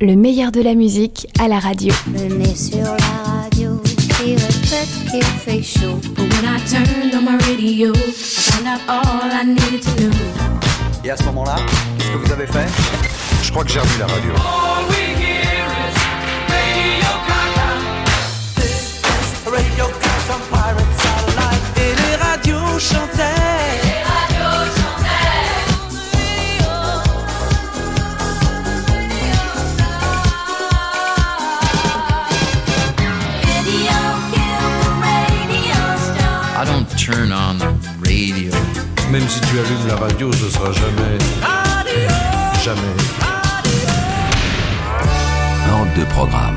le meilleur de la musique à la radio. Le sur la radio, qui répète qu'il fait chaud. But when I turned on my radio, I found out all I needed to know. Et à ce moment-là, qu'est-ce que vous avez fait? Je crois que j'ai revu la radio. All we hear is Radio Gaga. This is Radio Gaga on Pirate Satellite. Et les radios chantaient. Même si tu allumes la radio, ce sera jamais. Jamais. Hors de programme.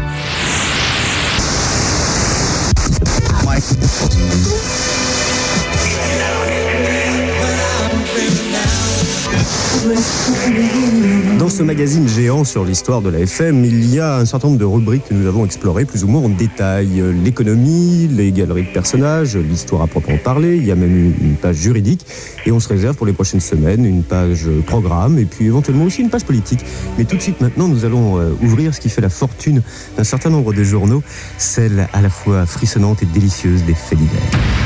Dans ce magazine géant sur l'histoire de la FM, il y a un certain nombre de rubriques que nous avons explorées plus ou moins en détail. L'économie, les galeries de personnages, l'histoire à proprement parler, il y a même une page juridique. Et on se réserve pour les prochaines semaines une page programme et puis éventuellement aussi une page politique. Mais tout de suite maintenant, nous allons euh, ouvrir ce qui fait la fortune d'un certain nombre de journaux, celle à la fois frissonnante et délicieuse des faits divers.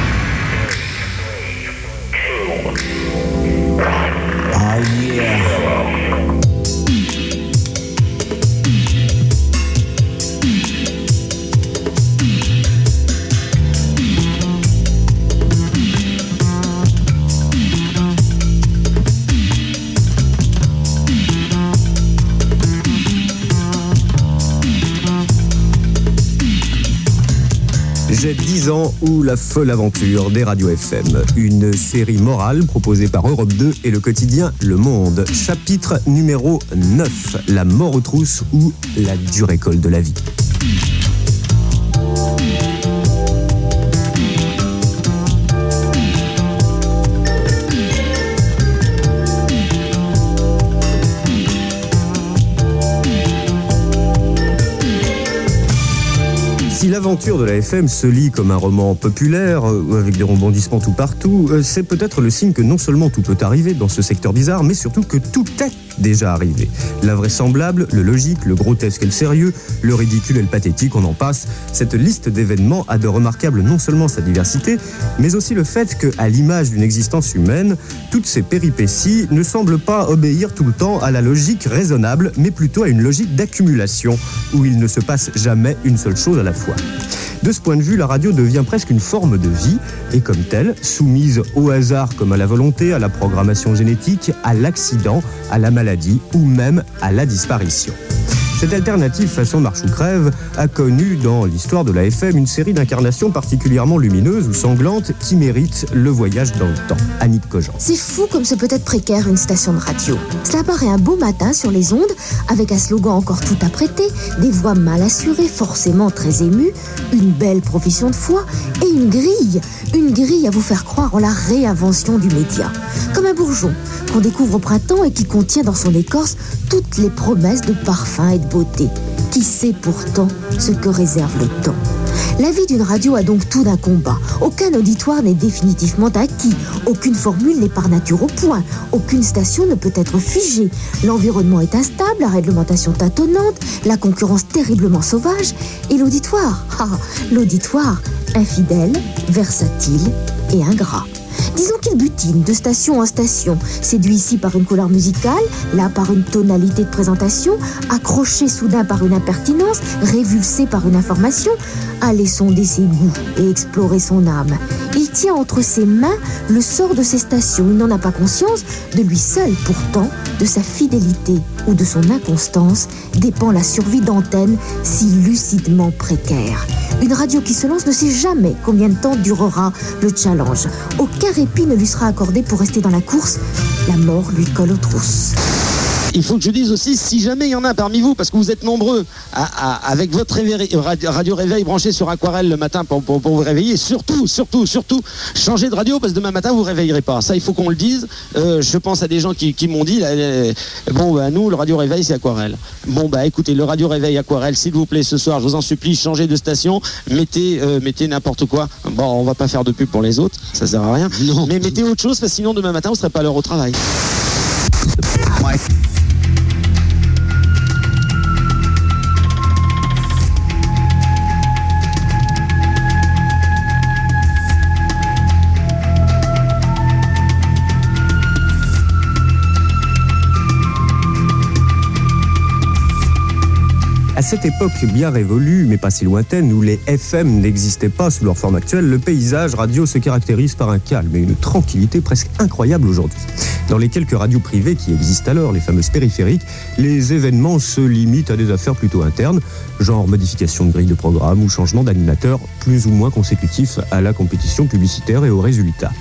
La folle aventure des radios FM. Une série morale proposée par Europe 2 et le quotidien Le Monde. Chapitre numéro 9. La mort aux trousses ou la dure école de la vie. L'aventure de la FM se lit comme un roman populaire, euh, avec des rebondissements tout partout, euh, c'est peut-être le signe que non seulement tout peut arriver dans ce secteur bizarre, mais surtout que tout est déjà arrivé. L'invraisemblable, le logique, le grotesque et le sérieux, le ridicule et le pathétique, on en passe. Cette liste d'événements a de remarquables non seulement sa diversité, mais aussi le fait que, à l'image d'une existence humaine, toutes ces péripéties ne semblent pas obéir tout le temps à la logique raisonnable, mais plutôt à une logique d'accumulation, où il ne se passe jamais une seule chose à la fois. De ce point de vue, la radio devient presque une forme de vie, et comme telle, soumise au hasard comme à la volonté, à la programmation génétique, à l'accident, à la maladie ou même à la disparition. Cette alternative façon marche ou crève a connu dans l'histoire de la FM une série d'incarnations particulièrement lumineuses ou sanglantes qui méritent le voyage dans le temps. Annick Cogent. C'est fou comme ce peut être précaire une station de radio. Cela apparaît un beau matin sur les ondes, avec un slogan encore tout apprêté, des voix mal assurées, forcément très émues, une belle profession de foi et une grille. Une grille à vous faire croire en la réinvention du média. Comme un bourgeon qu'on découvre au printemps et qui contient dans son écorce toutes les promesses de parfum et de beauté. Qui sait pourtant ce que réserve le temps? La vie d'une radio a donc tout d'un combat. Aucun auditoire n'est définitivement acquis. Aucune formule n'est par nature au point. Aucune station ne peut être figée. L'environnement est instable, la réglementation tâtonnante, la concurrence terriblement sauvage. Et l'auditoire? Ah, l'auditoire, infidèle, versatile et ingrat. Disons qu'il butine de station en station, séduit ici par une couleur musicale, là par une tonalité de présentation, accroché soudain par une impertinence, révulsé par une information, allez sonder ses goûts et explorer son âme. Tient entre ses mains le sort de ses stations, il n'en a pas conscience, de lui seul pourtant, de sa fidélité ou de son inconstance, dépend la survie d'antenne si lucidement précaire. Une radio qui se lance ne sait jamais combien de temps durera le challenge. Aucun répit ne lui sera accordé pour rester dans la course. La mort lui colle aux trousses. Il faut que je dise aussi, si jamais il y en a parmi vous, parce que vous êtes nombreux, à- à- avec votre réveil- radio, réveil branché sur Aquarelle le matin pour, pour- pour vous réveiller, surtout, surtout, surtout, changez de radio parce que demain matin vous vous réveillerez pas. Ça, il faut qu'on le dise. Euh, je pense à des gens qui, qui m'ont dit, là, euh, bon, bah, nous, le radio réveil, c'est Aquarelle. Bon, bah, écoutez, le radio réveil Aquarelle, s'il vous plaît, ce soir, je vous en supplie, changez de station, mettez, euh, mettez n'importe quoi. Bon, on va pas faire de pub pour les autres, ça sert à rien. Mais mettez autre chose parce que sinon, demain matin, vous serez pas à l'heure au travail. Cette époque bien révolue, mais pas si lointaine, où les FM n'existaient pas sous leur forme actuelle, le paysage radio se caractérise par un calme et une tranquillité presque incroyable aujourd'hui. Dans les quelques radios privées qui existent alors, les fameuses périphériques, les événements se limitent à des affaires plutôt internes, genre modification de grille de programme ou changement d'animateur plus ou moins consécutif à la compétition publicitaire et aux résultats.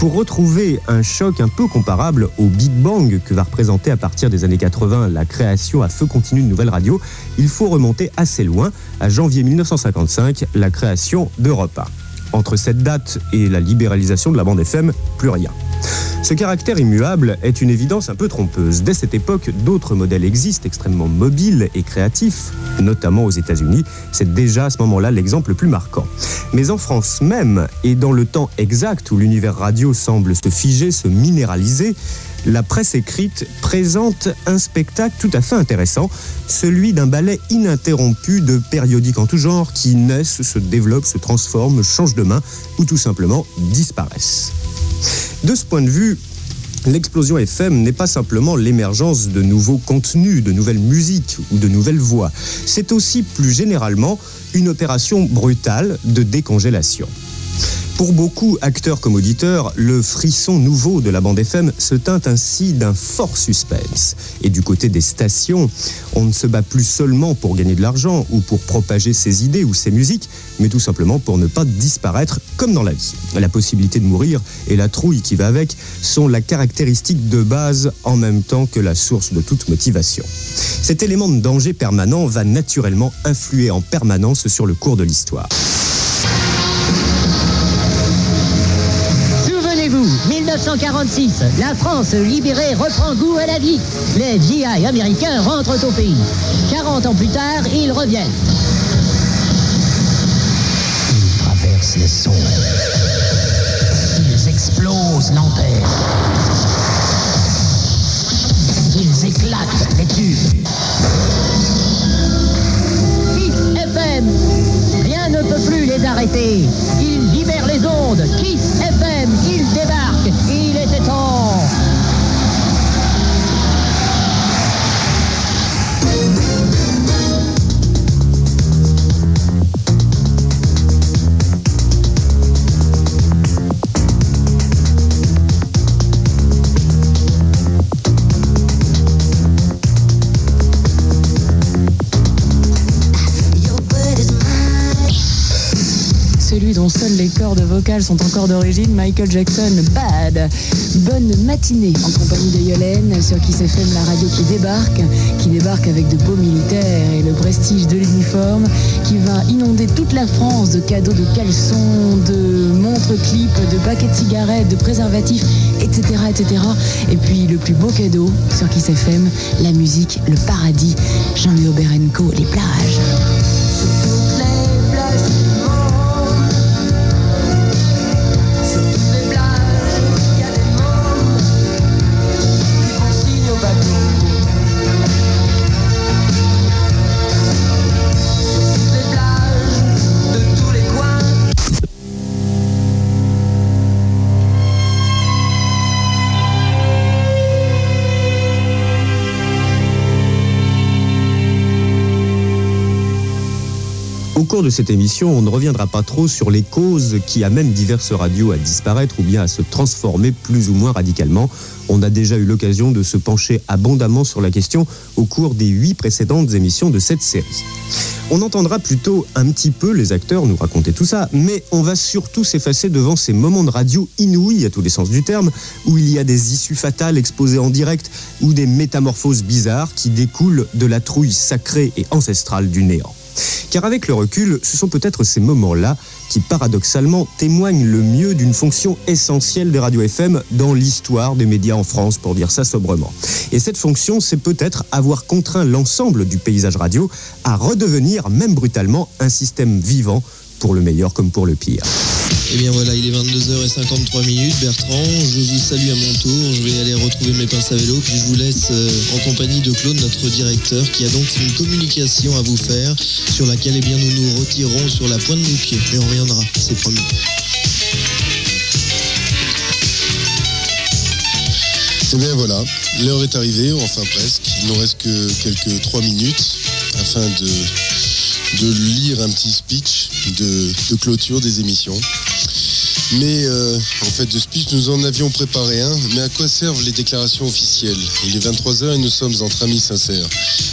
Pour retrouver un choc un peu comparable au Big Bang que va représenter à partir des années 80 la création à feu continu de nouvelles radios, il faut remonter assez loin, à janvier 1955, la création d'Europe 1. Entre cette date et la libéralisation de la bande FM, plus rien. Ce caractère immuable est une évidence un peu trompeuse. Dès cette époque, d'autres modèles existent extrêmement mobiles et créatifs, notamment aux États-Unis. C'est déjà à ce moment-là l'exemple le plus marquant. Mais en France même, et dans le temps exact où l'univers radio semble se figer, se minéraliser, la presse écrite présente un spectacle tout à fait intéressant, celui d'un ballet ininterrompu de périodiques en tout genre qui naissent, se développent, se transforment, changent de main ou tout simplement disparaissent. De ce point de vue, L'explosion FM n'est pas simplement l'émergence de nouveaux contenus, de nouvelles musiques ou de nouvelles voix. C'est aussi plus généralement une opération brutale de décongélation. Pour beaucoup, acteurs comme auditeurs, le frisson nouveau de la bande FM se teinte ainsi d'un fort suspense. Et du côté des stations, on ne se bat plus seulement pour gagner de l'argent ou pour propager ses idées ou ses musiques, mais tout simplement pour ne pas disparaître comme dans la vie. La possibilité de mourir et la trouille qui va avec sont la caractéristique de base en même temps que la source de toute motivation. Cet élément de danger permanent va naturellement influer en permanence sur le cours de l'histoire. 1946, la France libérée reprend goût à la vie. Les GI américains rentrent au pays. 40 ans plus tard, ils reviennent. Ils traversent les sons. Ils explosent l'antenne. Ils éclatent les tubes. Kiss FM. Rien ne peut plus les arrêter. Ils libèrent les ondes. Kiss FM. Dont seules les cordes vocales sont encore d'origine, Michael Jackson, Bad. Bonne matinée en compagnie de Yolène sur Kiss FM, la radio qui débarque, qui débarque avec de beaux militaires et le prestige de l'uniforme, qui va inonder toute la France de cadeaux de caleçons, de montres clips, de paquets de cigarettes, de préservatifs, etc., etc. Et puis le plus beau cadeau sur Kiss FM, la musique, le paradis, Jean-Louis Aubert&Co, les plages. Cours de cette émission, on ne reviendra pas trop sur les causes qui amènent diverses radios à disparaître ou bien à se transformer plus ou moins radicalement. On a déjà eu l'occasion de se pencher abondamment sur la question au cours des huit précédentes émissions de cette série. On entendra plutôt un petit peu les acteurs nous raconter tout ça, mais on va surtout s'effacer devant ces moments de radio inouïs à tous les sens du terme, où il y a des issues fatales exposées en direct ou des métamorphoses bizarres qui découlent de la trouille sacrée et ancestrale du néant. Car avec le recul, ce sont peut-être ces moments-là qui paradoxalement témoignent le mieux d'une fonction essentielle des radios FM dans l'histoire des médias en France, pour dire ça sobrement. Et cette fonction, c'est peut-être avoir contraint l'ensemble du paysage radio à redevenir, même brutalement, un système vivant, pour le meilleur comme pour le pire. Eh bien voilà, il est 22h53 minutes. Bertrand, je vous salue à mon tour. Je vais aller retrouver mes pinces à vélo, puis je vous laisse euh, en compagnie de Claude, notre directeur, qui a donc une communication à vous faire, sur laquelle eh bien, nous nous retirons sur la pointe des pieds. Mais on reviendra, c'est promis. Eh bien voilà, l'heure est arrivée, enfin presque. Il nous reste que quelques trois minutes. afin de, de lire un petit speech de, clôture des émissions. Mais euh, en fait, de speech, nous en avions préparé un. Mais à quoi servent les déclarations officielles? Il est 23h et nous sommes entre amis sincères.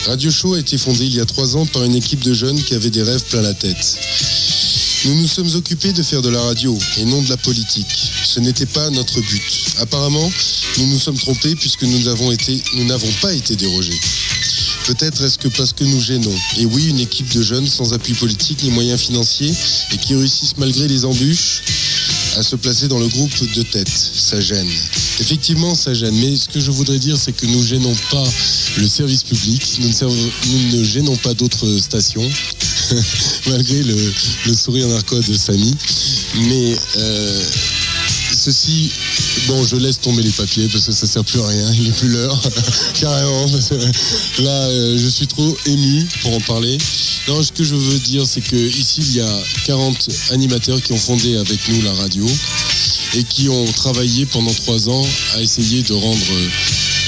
Radio Show a été fondé il y a trois ans par une équipe de jeunes qui avaient des rêves plein la tête. Nous nous sommes occupés de faire de la radio et non de la politique. Ce n'était pas notre but. Apparemment, nous nous sommes trompés puisque nous n'avons pas été dérogés. Peut-être est-ce que parce que nous gênons. Et oui, une équipe de jeunes sans appui politique ni moyens financiers et qui réussissent malgré les embûches à se placer dans le groupe de tête. Ça gêne. Effectivement, ça gêne. Mais ce que je voudrais dire, c'est que nous gênons pas le service public. Nous ne, gênons pas d'autres stations. malgré le, le sourire narquois de Samy. Mais euh, ceci, bon, je laisse tomber les papiers parce que ça sert plus à rien. Il n'est plus l'heure, carrément. Là, euh, je suis trop ému pour en parler. Non, ce que je veux dire, c'est que ici, il y a 40 animateurs qui ont fondé avec nous la radio et qui ont travaillé pendant trois ans à essayer de rendre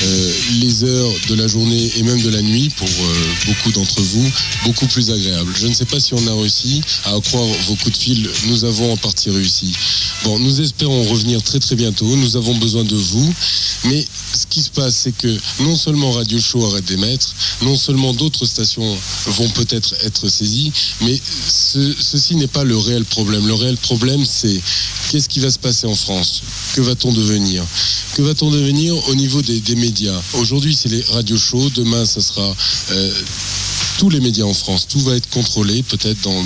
euh, les heures de la journée et même de la nuit pour euh, beaucoup d'entre vous beaucoup plus agréables. Je ne sais pas si on a réussi à croire vos coups de fil, nous avons en partie réussi. Bon, nous espérons revenir très très bientôt, nous avons besoin de vous, mais ce qui se passe, c'est que non seulement Radio Show arrête d'émettre, non seulement d'autres stations vont peut-être être saisies, mais ce- ceci n'est pas le réel problème. Le réel problème, c'est qu'est-ce qui va se passer en France? Que va-t-on devenir? Que va-t-on devenir au niveau des, des médias? Aujourd'hui, c'est les radio shows, demain, ça sera euh, tous les médias en France. Tout va être contrôlé peut-être dans,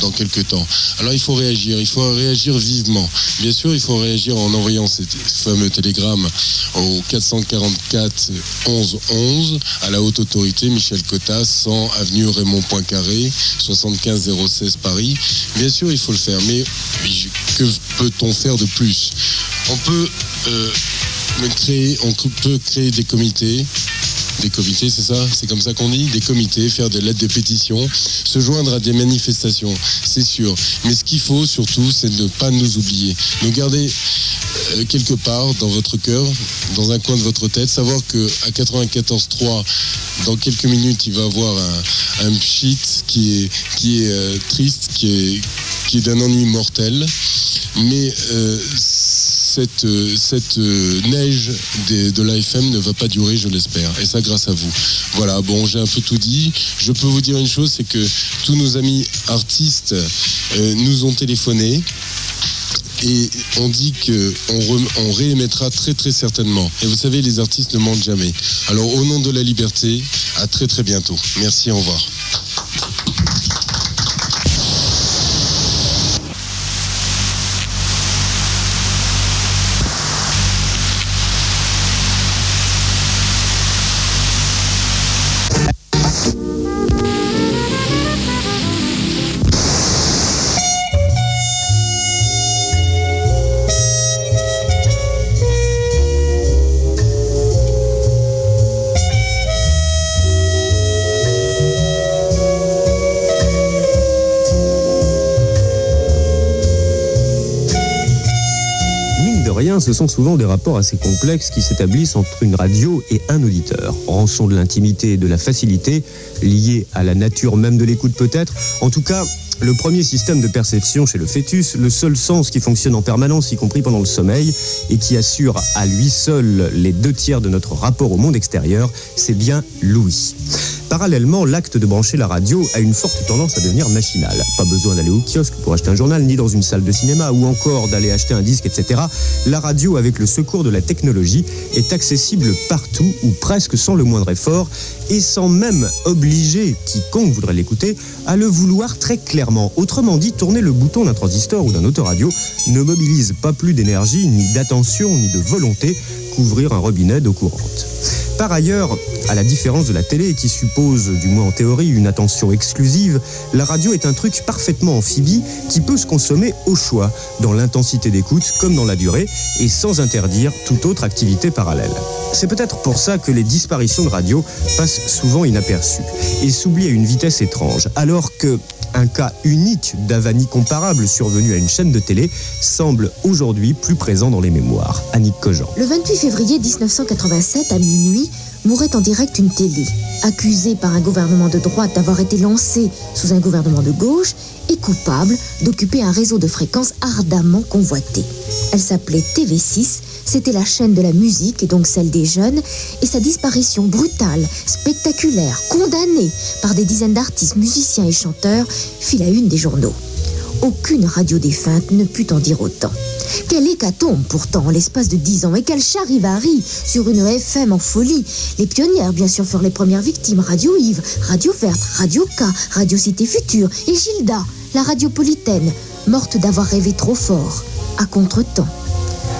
dans quelques temps. Alors il faut réagir, il faut réagir vivement. Bien sûr, il faut réagir en envoyant ces fameux télégrammes au 444 11 11 à la haute autorité Michel Cotas, 100 avenue Raymond Poincaré, 75 016 Paris. Bien sûr, il faut le faire, mais que peut-on faire de plus? On peut euh, on peut créer des comités des comités, c'est ça C'est comme ça qu'on dit Des comités, faire des lettres de pétition, se joindre à des manifestations, c'est sûr. Mais ce qu'il faut surtout, c'est ne pas nous oublier. Nous garder euh, quelque part dans votre cœur, dans un coin de votre tête, savoir que à 94.3, dans quelques minutes, il va avoir un, un pchit qui est, qui est euh, triste, qui est, qui est d'un ennui mortel. Mais euh, cette, cette neige de l'AFM ne va pas durer, je l'espère. Et ça à vous. Voilà, bon, j'ai un peu tout dit. Je peux vous dire une chose, c'est que tous nos amis artistes euh, nous ont téléphoné. Et on dit qu'on on réémettra très très certainement. Et vous savez, les artistes ne mentent jamais. Alors au nom de la liberté, à très très bientôt. Merci, au revoir. Ce sont souvent des rapports assez complexes qui s'établissent entre une radio et un auditeur. Rançon de l'intimité et de la facilité, liés à la nature même de l'écoute peut-être. En tout cas, le premier système de perception chez le fœtus, le seul sens qui fonctionne en permanence, y compris pendant le sommeil, et qui assure à lui seul les deux tiers de notre rapport au monde extérieur, c'est bien l'ouïe. Parallèlement, l'acte de brancher la radio a une forte tendance à devenir machinal. Pas besoin d'aller au kiosque pour acheter un journal, ni dans une salle de cinéma, ou encore d'aller acheter un disque, etc. La radio, avec le secours de la technologie, est accessible partout, ou presque sans le moindre effort, et sans même obliger quiconque voudrait l'écouter à le vouloir très clairement. Autrement dit, tourner le bouton d'un transistor ou d'un autoradio ne mobilise pas plus d'énergie, ni d'attention, ni de volonté qu'ouvrir un robinet d'eau courante. Par ailleurs, à la différence de la télé qui suppose, du moins en théorie, une attention exclusive, la radio est un truc parfaitement amphibie qui peut se consommer au choix, dans l'intensité d'écoute comme dans la durée, et sans interdire toute autre activité parallèle. C'est peut-être pour ça que les disparitions de radio passent souvent inaperçues et s'oublient à une vitesse étrange, alors que un cas unique d'avanie comparable survenu à une chaîne de télé semble aujourd'hui plus présent dans les mémoires. Annick Cogent. Le 28 février 1987, à minuit, mourait en direct une télé, accusée par un gouvernement de droite d'avoir été lancée sous un gouvernement de gauche et coupable d'occuper un réseau de fréquences ardemment convoité. Elle s'appelait TV6, c'était la chaîne de la musique et donc celle des jeunes, et sa disparition brutale, spectaculaire, condamnée par des dizaines d'artistes, musiciens et chanteurs, fit la une des journaux. Aucune radio défunte ne put en dire autant. Quelle hécatombe pourtant en l'espace de dix ans et quel charivari sur une FM en folie. Les pionnières bien sûr furent les premières victimes. Radio Yves, Radio Verte, Radio K, Radio Cité Future et Gilda, la radiopolitaine, morte d'avoir rêvé trop fort, à contre-temps.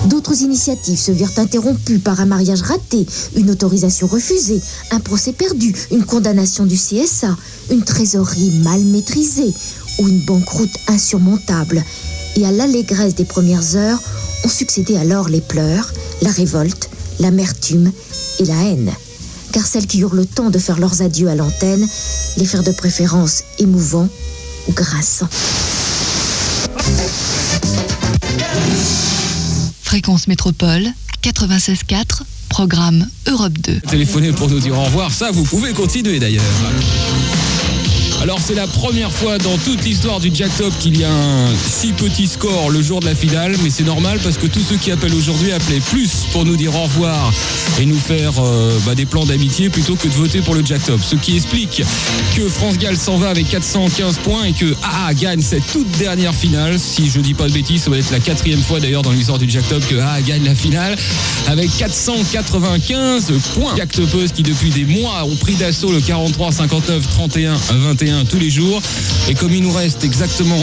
D'autres initiatives se virent interrompues par un mariage raté, une autorisation refusée, un procès perdu, une condamnation du CSA, une trésorerie mal maîtrisée ou une banqueroute insurmontable. Et à l'allégresse des premières heures ont succédé alors les pleurs, la révolte, l'amertume et la haine. Car celles qui eurent le temps de faire leurs adieux à l'antenne les firent de préférence émouvants ou grinçants. Fréquence Métropole 96.4, programme Europe 2. Téléphonez pour nous dire au revoir, ça vous pouvez continuer d'ailleurs. Alors c'est la première fois dans toute l'histoire du Jacktop qu'il y a un si petit score le jour de la finale, mais c'est normal parce que tous ceux qui appellent aujourd'hui appelaient plus pour nous dire au revoir et nous faire euh, bah, des plans d'amitié plutôt que de voter pour le Jacktop. Ce qui explique que France Gall s'en va avec 415 points et que AA gagne cette toute dernière finale. Si je dis pas de bêtises, ça va être la quatrième fois d'ailleurs dans l'histoire du Jacktop que AA gagne la finale avec 495 points. Jacktopeuses qui depuis des mois ont pris d'assaut le 43, 59, 31, 21 tous les jours. Et comme il nous reste exactement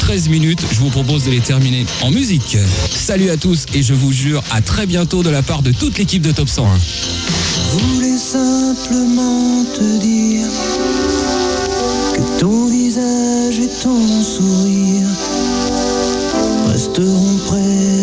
13 minutes, je vous propose de les terminer en musique. Salut à tous et je vous jure à très bientôt de la part de toute l'équipe de Top 101. voulais simplement te dire que ton visage et ton sourire resteront près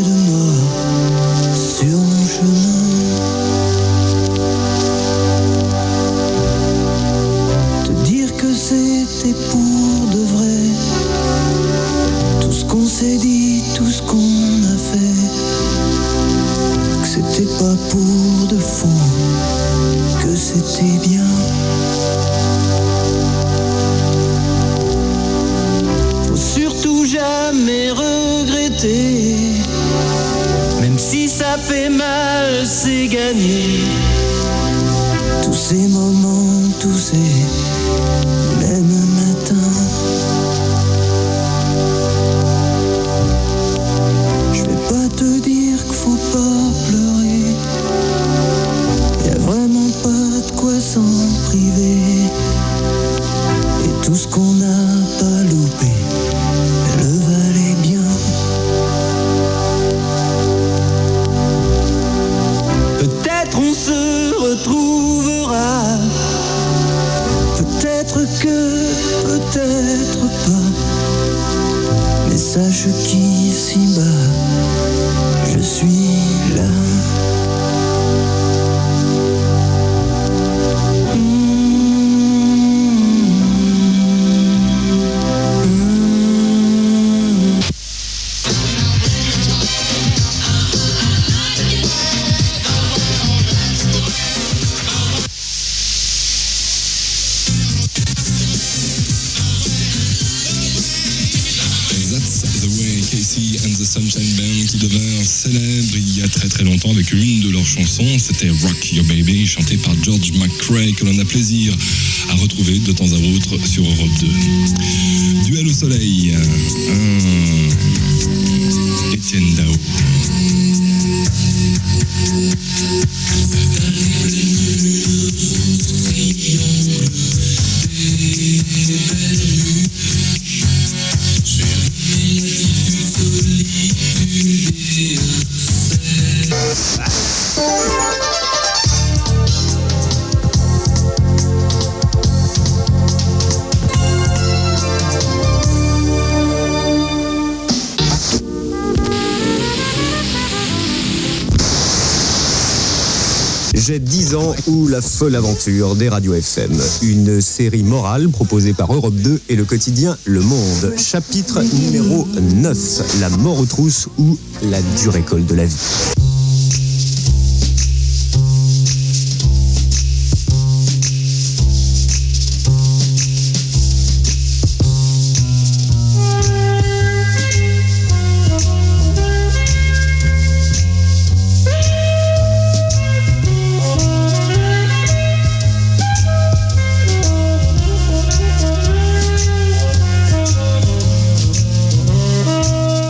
Tous ces moments, tous ces chansons, c'était Rock Your Baby, chantée par George McCrae, que l'on a plaisir à retrouver de temps à autre sur Europe 2. Duel au soleil, un Étienne Dao. J'ai 10 ans ou la folle aventure des radios FM. Une série morale proposée par Europe 2 et le quotidien Le Monde. Chapitre numéro 9. La mort aux trousses ou la dure école de la vie.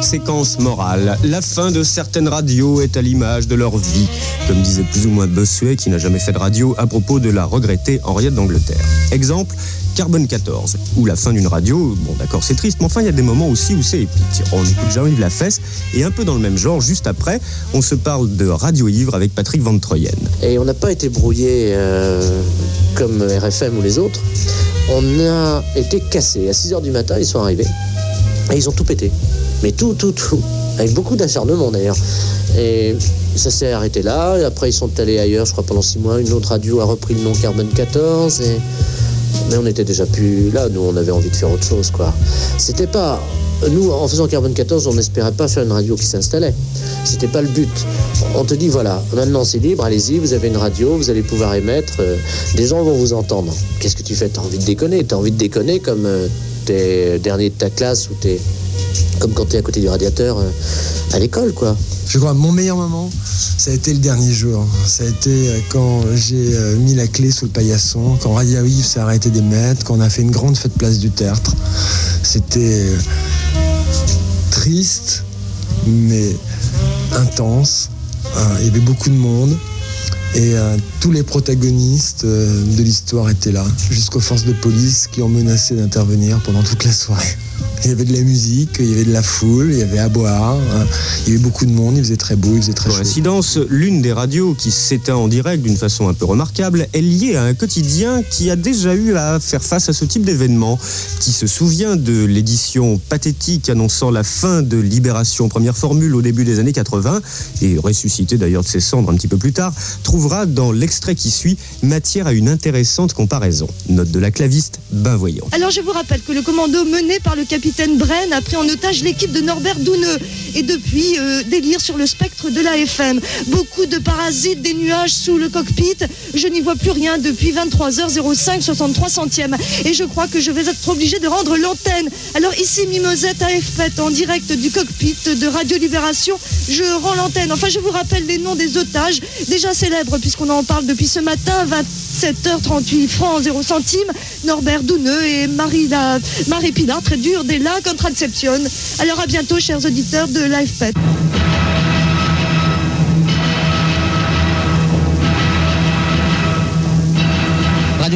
Conséquence morale. La fin de certaines radios est à l'image de leur vie, comme disait plus ou moins Bossuet qui n'a jamais fait de radio à propos de la regrettée Henriette d'Angleterre. Exemple, Carbone 14, ou la fin d'une radio, bon d'accord c'est triste, mais enfin il y a des moments aussi où c'est épique. On écoute Jean-Yves Lafesse, et un peu dans le même genre, juste après, on se parle de Radio Ivre avec Patrick Van Troyen. Et on n'a pas été brouillé euh, comme RFM ou les autres. On a été cassé. À 6h du matin, ils sont arrivés. Et ils ont tout pété. Mais tout, tout, tout. Avec beaucoup d'acharnement d'ailleurs. Et ça s'est arrêté là. Après, ils sont allés ailleurs, je crois, pendant 6 mois. Une autre radio a repris le nom Carbone 14. Et... Mais on n'était déjà plus là. Nous, on avait envie de faire autre chose, quoi. C'était pas. Nous, en faisant Carbone 14, on n'espérait pas faire une radio qui s'installait. C'était pas le but. On te dit, voilà, maintenant c'est libre, allez-y, vous avez une radio, vous allez pouvoir émettre, euh, des gens vont vous entendre. Qu'est-ce que tu fais? T'as envie de déconner? T'as envie de déconner comme euh, t'es dernier de ta classe ou t'es. Comme quand t'es à côté du radiateur euh, à l'école, quoi. Je crois mon meilleur moment, ça a été le dernier jour. Ça a été euh, quand j'ai euh, mis la clé sous le paillasson, quand Radio Yves s'est arrêté d'émettre, quand on a fait une grande fête place du Tertre. C'était triste, mais intense. Il y avait beaucoup de monde. Et tous les protagonistes de l'histoire étaient là, jusqu'aux forces de police qui ont menacé d'intervenir pendant toute la soirée. Il y avait de la musique, il y avait de la foule, il y avait à boire, hein. il y avait beaucoup de monde, il faisait très beau, il faisait très chaud. Coïncidence, l'une des radios qui s'éteint en direct d'une façon un peu remarquable est liée à un quotidien qui a déjà eu à faire face à ce type d'événement, qui se souvient de l'édition pathétique annonçant la fin de Libération première formule au début des années 80, et ressuscité d'ailleurs de ses cendres un petit peu plus tard, trouvera dans l'extrait qui suit matière à une intéressante comparaison. Note de la claviste, ben voyant. Alors je vous rappelle que le commando mené par le capitaine Bren a pris en otage l'équipe de Norbert Douneux et depuis euh, délire sur le spectre de la FM. Beaucoup de parasites, des nuages sous le cockpit. Je n'y vois plus rien depuis 23h05 63 centièmes et je crois que je vais être obligé de rendre l'antenne. Alors ici Mimosette AFP en direct du cockpit de Radio Libération. Je rends l'antenne. Enfin je vous rappelle les noms des otages déjà célèbres puisqu'on en parle depuis ce matin 27h38 francs 0 centimes. Norbert Douneux et Marie. Marie Pilar, très dur, des la Contraception. Alors à bientôt, chers auditeurs de LivePet. Radio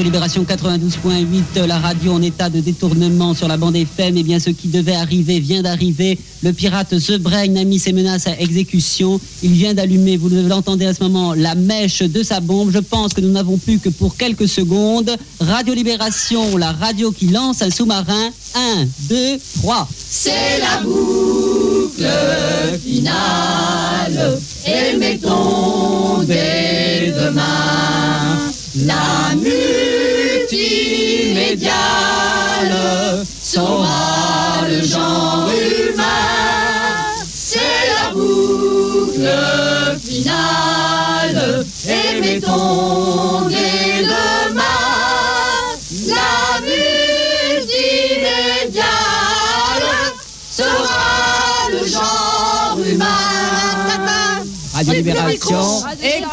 Libération 92.8, la radio en état de détournement sur la bande FM. Et bien, ce qui devait arriver vient d'arriver. Le pirate The Brain a mis ses menaces à exécution. Il vient d'allumer, vous l'entendez à ce moment, la mèche de sa bombe. Je pense que nous n'avons plus que pour quelques secondes. Radio Libération, la radio qui lance un sous-marin. 1, 2, 3. C'est la boucle finale. Et mettons dès demain la multimédiale saura le genre humain. C'est la boucle finale. Et mettons dès demain la multimédiale sera le genre humain. Radio Libération. If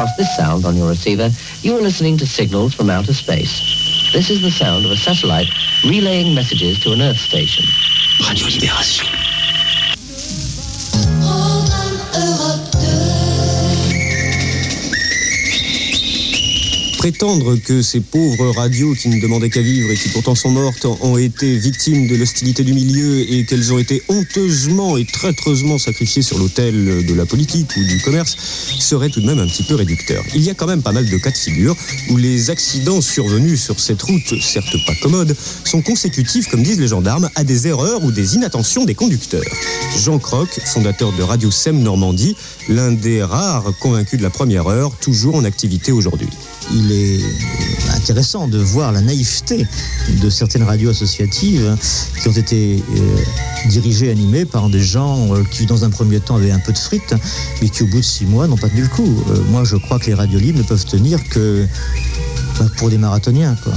across this sound on your receiver, you are listening to signals from outer space. This is the sound of a satellite relaying messages to an Earth station. Radio Libération. Prétendre que ces pauvres radios qui ne demandaient qu'à vivre et qui pourtant sont mortes ont été victimes de l'hostilité du milieu et qu'elles ont été honteusement et traîtreusement sacrifiées sur l'autel de la politique ou du commerce serait tout de même un petit peu réducteur. Il y a quand même pas mal de cas de figure où les accidents survenus sur cette route, certes pas commode, sont consécutifs, comme disent les gendarmes, à des erreurs ou des inattentions des conducteurs. Jean Croc, fondateur de Radio SEM Normandie, l'un des rares convaincus de la première heure, toujours en activité aujourd'hui. Il est intéressant de voir la naïveté de certaines radios associatives qui ont été euh, dirigées, animées par des gens euh, qui, dans un premier temps, avaient un peu de frites, mais qui, au bout de six mois, n'ont pas tenu le coup. Euh, moi, je crois que les radios libres ne peuvent tenir que bah, pour des marathoniens, quoi.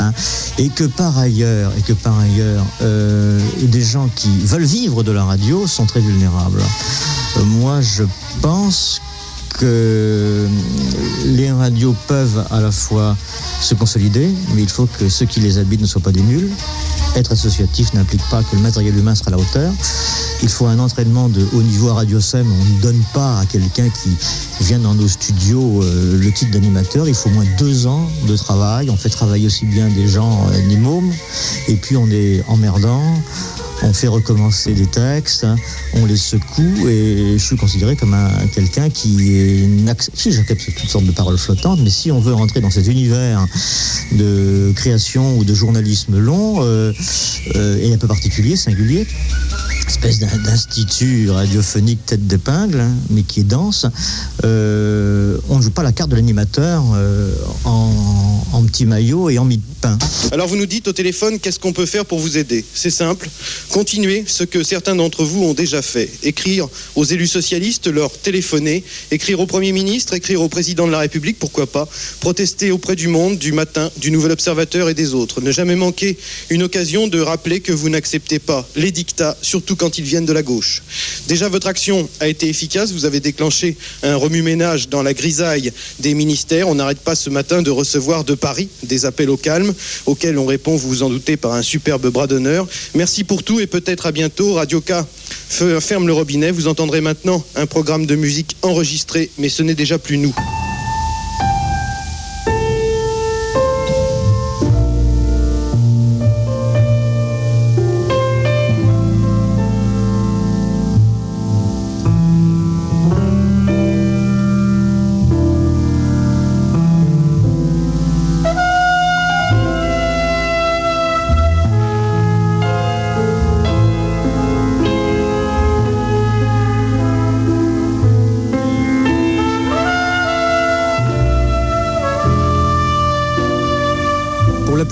Hein. et que par ailleurs, et que par ailleurs, des gens qui veulent vivre de la radio sont très vulnérables. Moi, je pense que les radios peuvent à la fois se consolider, mais il faut que ceux qui les habitent ne soient pas des nuls. Être associatif n'implique pas que le matériel humain sera à la hauteur. Il faut un entraînement de haut niveau à Radio SEM. On ne donne pas à quelqu'un qui vient dans nos studios euh, le titre d'animateur. Il faut au moins deux ans de travail. On fait travailler aussi bien des gens, euh, mômes. Et puis on est emmerdant. On fait recommencer des textes, on les secoue et je suis considéré comme un, quelqu'un qui est si j'accepte toutes sortes de paroles flottantes, mais si on veut rentrer dans cet univers de création ou de journalisme long euh, euh, et un peu particulier, singulier, espèce d'in- d'institut radiophonique tête d'épingle, hein, mais qui est dense, euh, on ne joue pas la carte de l'animateur en, petit maillot et en mi de pain. Alors vous nous dites au téléphone qu'est-ce qu'on peut faire pour vous aider? C'est simple, continuez ce que certains d'entre vous ont déjà fait. Écrire aux élus socialistes, leur téléphoner, écrire au Premier ministre, écrire au Président de la République, pourquoi pas, protester auprès du Monde, du Matin, du Nouvel Observateur et des autres. Ne jamais manquer une occasion de rappeler que vous n'acceptez pas les dictats, surtout quand ils viennent de la gauche. Déjà, votre action a été efficace, vous avez déclenché un remue-ménage dans la grisaille des ministères. On n'arrête pas ce matin de recevoir de Paris des appels au calme, auxquels on répond, vous vous en doutez, par un superbe bras d'honneur. Merci pour tout peut-être à bientôt. Radio K fe- ferme le robinet. Vous entendrez maintenant un programme de musique enregistré, mais ce n'est déjà plus nous.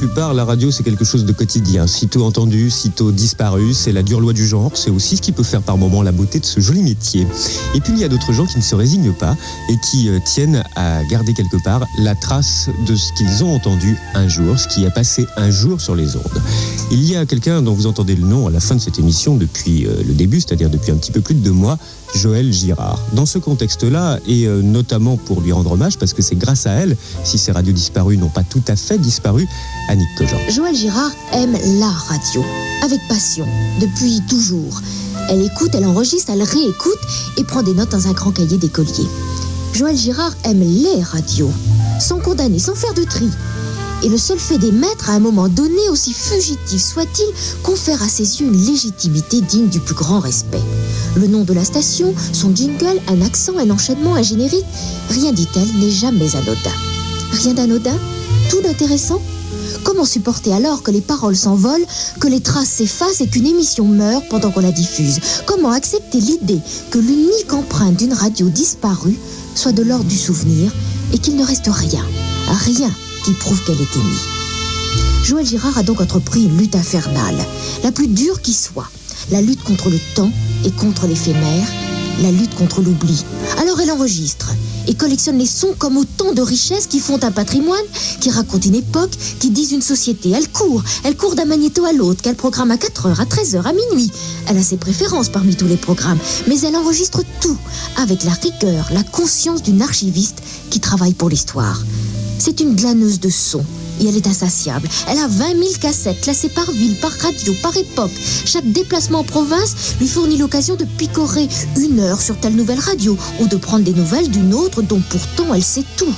Plupart, la radio, c'est quelque chose de quotidien. Sitôt entendu, sitôt disparu, c'est la dure loi du genre. C'est aussi ce qui peut faire par moments la beauté de ce joli métier. Et puis, il y a d'autres gens qui ne se résignent pas et qui euh, tiennent à garder quelque part la trace de ce qu'ils ont entendu un jour, ce qui a passé un jour sur les ondes. Il y a quelqu'un dont vous entendez le nom à la fin de cette émission depuis euh, le début, c'est-à-dire depuis un petit peu plus de deux mois, Joël Girard. Dans ce contexte-là, et euh, notamment pour lui rendre hommage, parce que c'est grâce à elle, si ces radios disparues n'ont pas tout à fait disparu, Annick Cogent. Joël Girard aime la radio, avec passion, depuis toujours. Elle écoute, elle enregistre, elle réécoute et prend des notes dans un grand cahier d'écolier. Joël Girard aime les radios, sans condamner, sans faire de tri. Et le seul fait d'émettre à un moment donné, aussi fugitif soit-il, confère à ses yeux une légitimité digne du plus grand respect. Le nom de la station, son jingle, un accent, un enchaînement, un générique, rien, dit-elle, n'est jamais anodin. Rien d'anodin? Tout d'intéressant? Comment supporter alors que les paroles s'envolent, que les traces s'effacent et qu'une émission meurt pendant qu'on la diffuse? Comment accepter l'idée que l'unique empreinte d'une radio disparue soit de l'ordre du souvenir et qu'il ne reste rien, rien qui prouve qu'elle est émise? Joël Girard a donc entrepris une lutte infernale, la plus dure qui soit, la lutte contre le temps et contre l'éphémère, la lutte contre l'oubli. Alors elle enregistre et collectionne les sons comme autant de richesses qui font un patrimoine, qui racontent une époque, qui disent une société. Elle court, elle court d'un magnéto à l'autre, qu'elle programme à 4h, à 13h, à minuit. Elle a ses préférences parmi tous les programmes, mais elle enregistre tout avec la rigueur, la conscience d'une archiviste qui travaille pour l'histoire. C'est une glaneuse de sons et elle est insatiable. Elle a 20 000 cassettes classées par ville, par radio, par époque. Chaque déplacement en province lui fournit l'occasion de picorer une heure sur telle nouvelle radio ou de prendre des nouvelles d'une autre dont pourtant elle sait tout.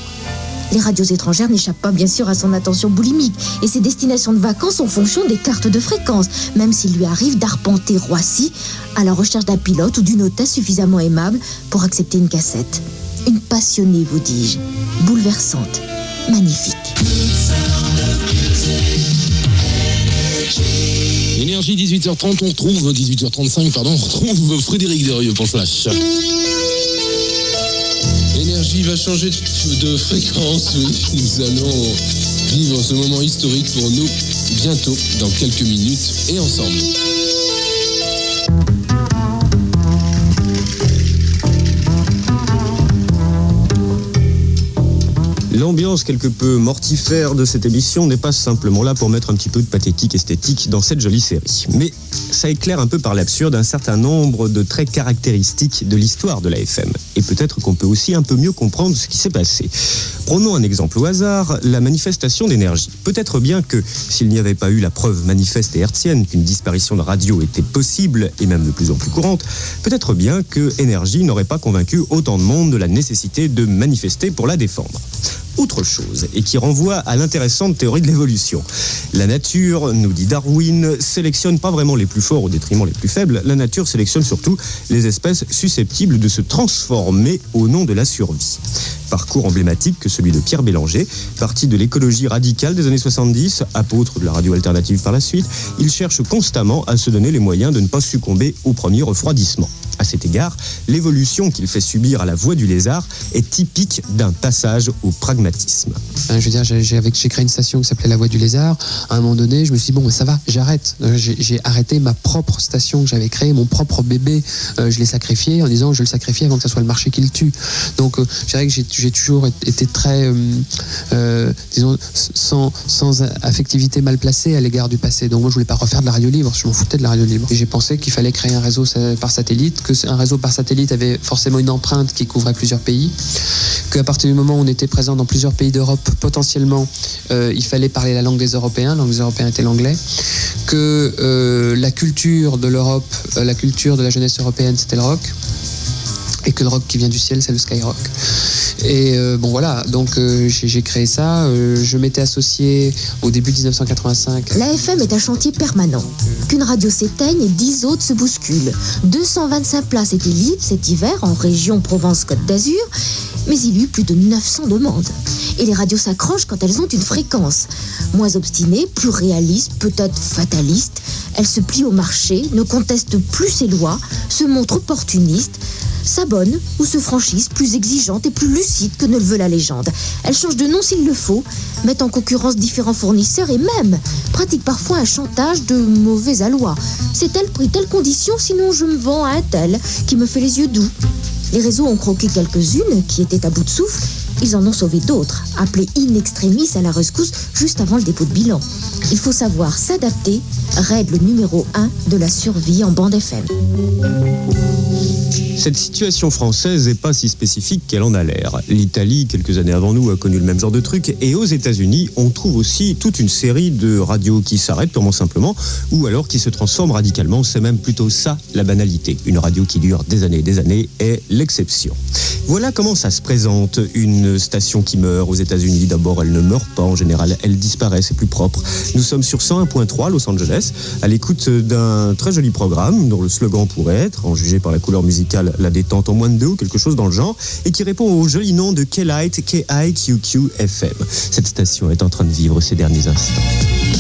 Les radios étrangères n'échappent pas bien sûr à son attention boulimique et ses destinations de vacances en fonction des cartes de fréquence, même s'il lui arrive d'arpenter Roissy à la recherche d'un pilote ou d'une hôtesse suffisamment aimable pour accepter une cassette. Une passionnée, vous dis-je, bouleversante, magnifique. Énergie 18h30, on retrouve 18h35, pardon, on retrouve Frédéric Derieux pour Flash. Énergie va changer de, fréquence. Nous allons vivre ce moment historique pour nous bientôt, dans quelques minutes et ensemble. L'ambiance quelque peu mortifère de cette émission n'est pas simplement là pour mettre un petit peu de pathétique esthétique dans cette jolie série. Mais ça éclaire un peu par l'absurde un certain nombre de traits caractéristiques de l'histoire de la FM. Et peut-être qu'on peut aussi un peu mieux comprendre ce qui s'est passé. Prenons un exemple au hasard, la manifestation d'énergie. Peut-être bien que s'il n'y avait pas eu la preuve manifeste et hertzienne qu'une disparition de radio était possible et même de plus en plus courante, peut-être bien que énergie n'aurait pas convaincu autant de monde de la nécessité de manifester pour la défendre autre chose et qui renvoie à l'intéressante théorie de l'évolution. La nature, nous dit Darwin, sélectionne pas vraiment les plus forts au détriment les plus faibles, la nature sélectionne surtout les espèces susceptibles de se transformer au nom de la survie. Parcours emblématique que celui de Pierre Bélanger, parti de l'écologie radicale des années 70, apôtre de la radio alternative par la suite, il cherche constamment à se donner les moyens de ne pas succomber au premier refroidissement. À cet égard, l'évolution qu'il fait subir à la voix du lézard est typique d'un passage au pragmatisme. Euh, je veux dire, j'ai créé une station qui s'appelait La Voix du Lézard. À un moment donné, je me suis dit, bon, ça va, j'arrête. Euh, J'ai arrêté ma propre station que j'avais créée, mon propre bébé. Euh, je l'ai sacrifié en disant, je le sacrifier avant que ce soit le marché qui le tue. Donc, je dirais que j'ai j'ai toujours été très, euh, euh, disons, sans, affectivité mal placée à l'égard du passé. Donc, moi, je voulais pas refaire de la radio libre. Je m'en foutais de la radio libre. J'ai pensé qu'il fallait créer un réseau sa- par satellite, que un réseau par satellite avait forcément une empreinte qui couvrait plusieurs pays, qu'à partir du moment où on était présent dans plusieurs pays d'Europe, potentiellement, euh, il fallait parler la langue des Européens, la langue des Européens était l'anglais, que euh, la culture de l'Europe, euh, la culture de la jeunesse européenne, c'était le rock, et que le rock qui vient du ciel, c'est le skyrock. Et euh, bon voilà, donc euh, j'ai créé ça, euh, je m'étais associé au début 1985 La FM est un chantier permanent. Qu'une radio s'éteigne, 10 autres se bousculent. 225 places étaient libres cet hiver en région Provence-Côte d'Azur, mais il y eut plus de 900 demandes. Et les radios s'accrochent quand elles ont une fréquence. Moins obstinées, plus réalistes, peut-être fatalistes, elles se plient au marché, ne contestent plus ses lois, se montrent opportunistes, s'abonnent ou se franchissent plus exigeantes et plus lucides que ne le veut la légende. Elles changent de nom s'il le faut, mettent en concurrence différents fournisseurs et même pratiquent parfois un chantage de mauvais aloi. C'est tel prix, telle condition, sinon je me vends à un tel qui me fait les yeux doux. Les réseaux ont croqué quelques-unes qui étaient à bout de souffle. Ils en ont sauvé d'autres, appelées in extremis à la rescousse juste avant le dépôt de bilan. Il faut savoir s'adapter, règle numéro 1 de la survie en bande FM. Cette situation française n'est pas si spécifique qu'elle en a l'air. L'Italie, quelques années avant nous, a connu le même genre de truc. Et aux États-Unis, on trouve aussi toute une série de radios qui s'arrêtent purement simplement, ou alors qui se transforment radicalement. C'est même plutôt ça la banalité. Une radio qui dure des années et des années est l'exception. Voilà comment ça se présente. Une station qui meurt aux États-Unis, d'abord, elle ne meurt pas en général, elle disparaît, c'est plus propre. Nous sommes sur 101.3 Los Angeles, à l'écoute d'un très joli programme dont le slogan pourrait être, en jugé par la couleur musicale, la détente en moins de deux ou quelque chose dans le genre, et qui répond au joli nom de K-Light KIQQ FM. Cette station est en train de vivre ses derniers instants.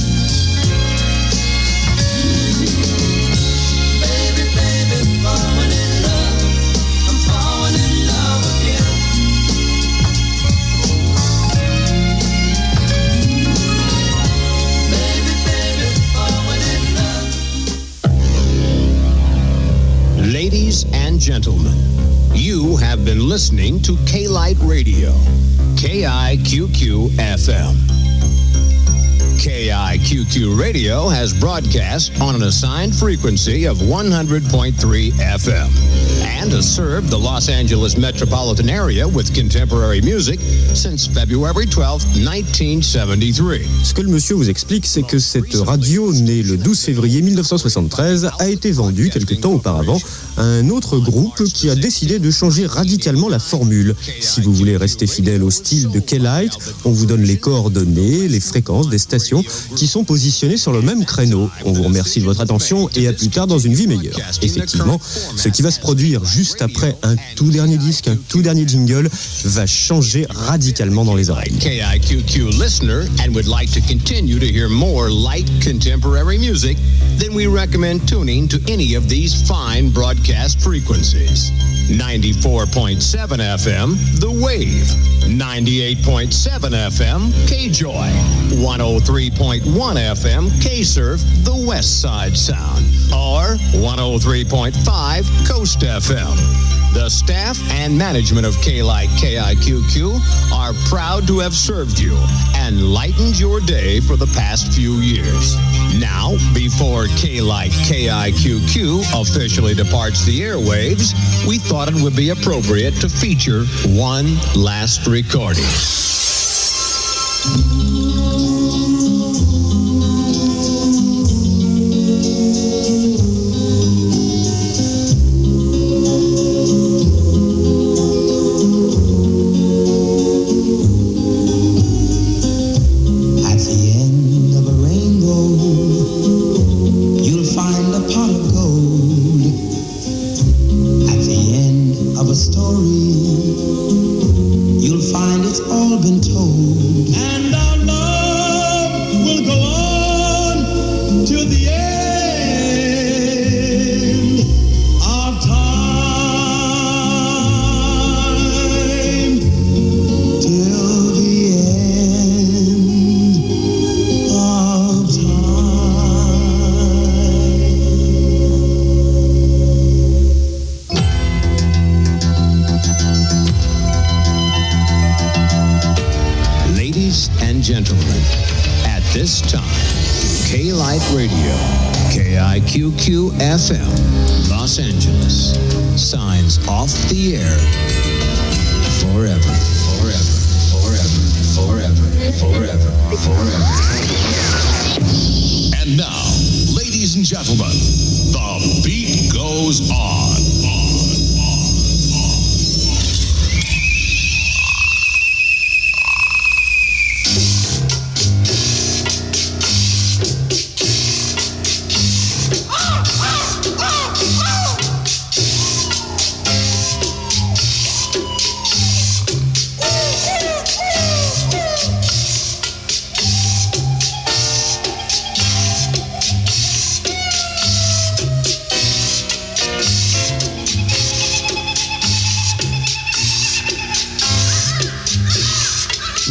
Gentlemen, you have been listening to K Light Radio, KIQQ FM. KIQQ Radio has broadcast on an assigned frequency of 100.3 FM and has served the Los Angeles metropolitan area with contemporary music since February 12, 1973. Ce que le monsieur vous explique, c'est que cette radio, née le 12 février 1973, a été vendue quelque temps auparavant à un autre groupe qui a décidé de changer radicalement la formule. Si vous voulez rester fidèle au style de K-Light, on vous donne les coordonnées, les fréquences des stations qui sont positionnées sur le même créneau. On vous remercie de votre attention et à plus tard dans une vie meilleure. Effectivement, ce qui va se produire juste après un tout dernier disque, un tout dernier jingle, va changer radicalement dans les oreilles. Light contemporary fine broadcast frequencies. 94.7 FM, The Wave. 98.7 FM, K-Joy. 103.1 FM, K-Surf, The West Side Sound. Or 103.5 Coast FM. The staff and management of K-Like KIQQ are proud to have served you and lightened your day for the past few years. Now, before K-Like KIQQ officially departs the airwaves, we thought it would be appropriate to feature one last recording.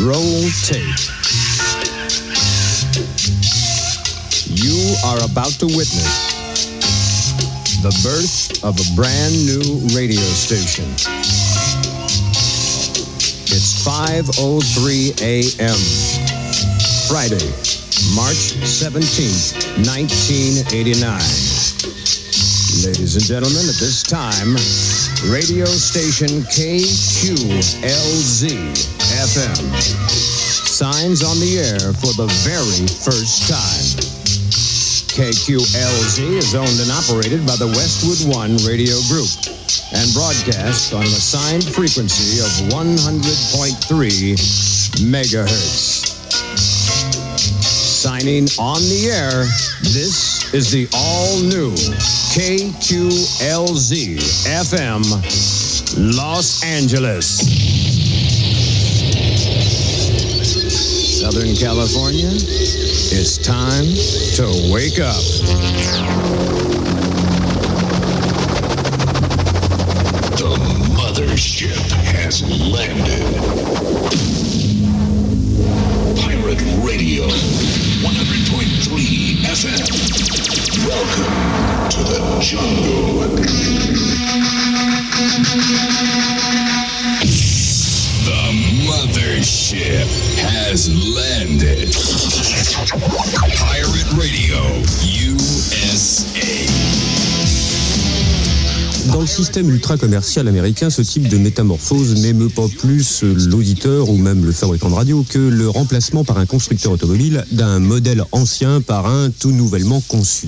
Roll tape. You are about to witness the birth of a brand new radio station. It's 5:03 a.m. Friday, March 17th, 1989. Ladies and gentlemen, at this time, radio station KQLZ FM signs on the air for the very first time. KQLZ is owned and operated by the Westwood One Radio Group and broadcast on an assigned frequency of 100.3 megahertz. Signing on the air, this is the all new KQLZ FM Los Angeles. Southern California, it's time to wake up. The mothership has landed. Pirate Radio, 100.3 FM. Welcome to the jungle. The mothership has landed. Pirate Radio, USA. Dans le système ultra commercial américain, ce type de métamorphose n'émeut pas plus l'auditeur ou même le fabricant de radio que le remplacement par un constructeur automobile d'un modèle ancien par un tout nouvellement conçu.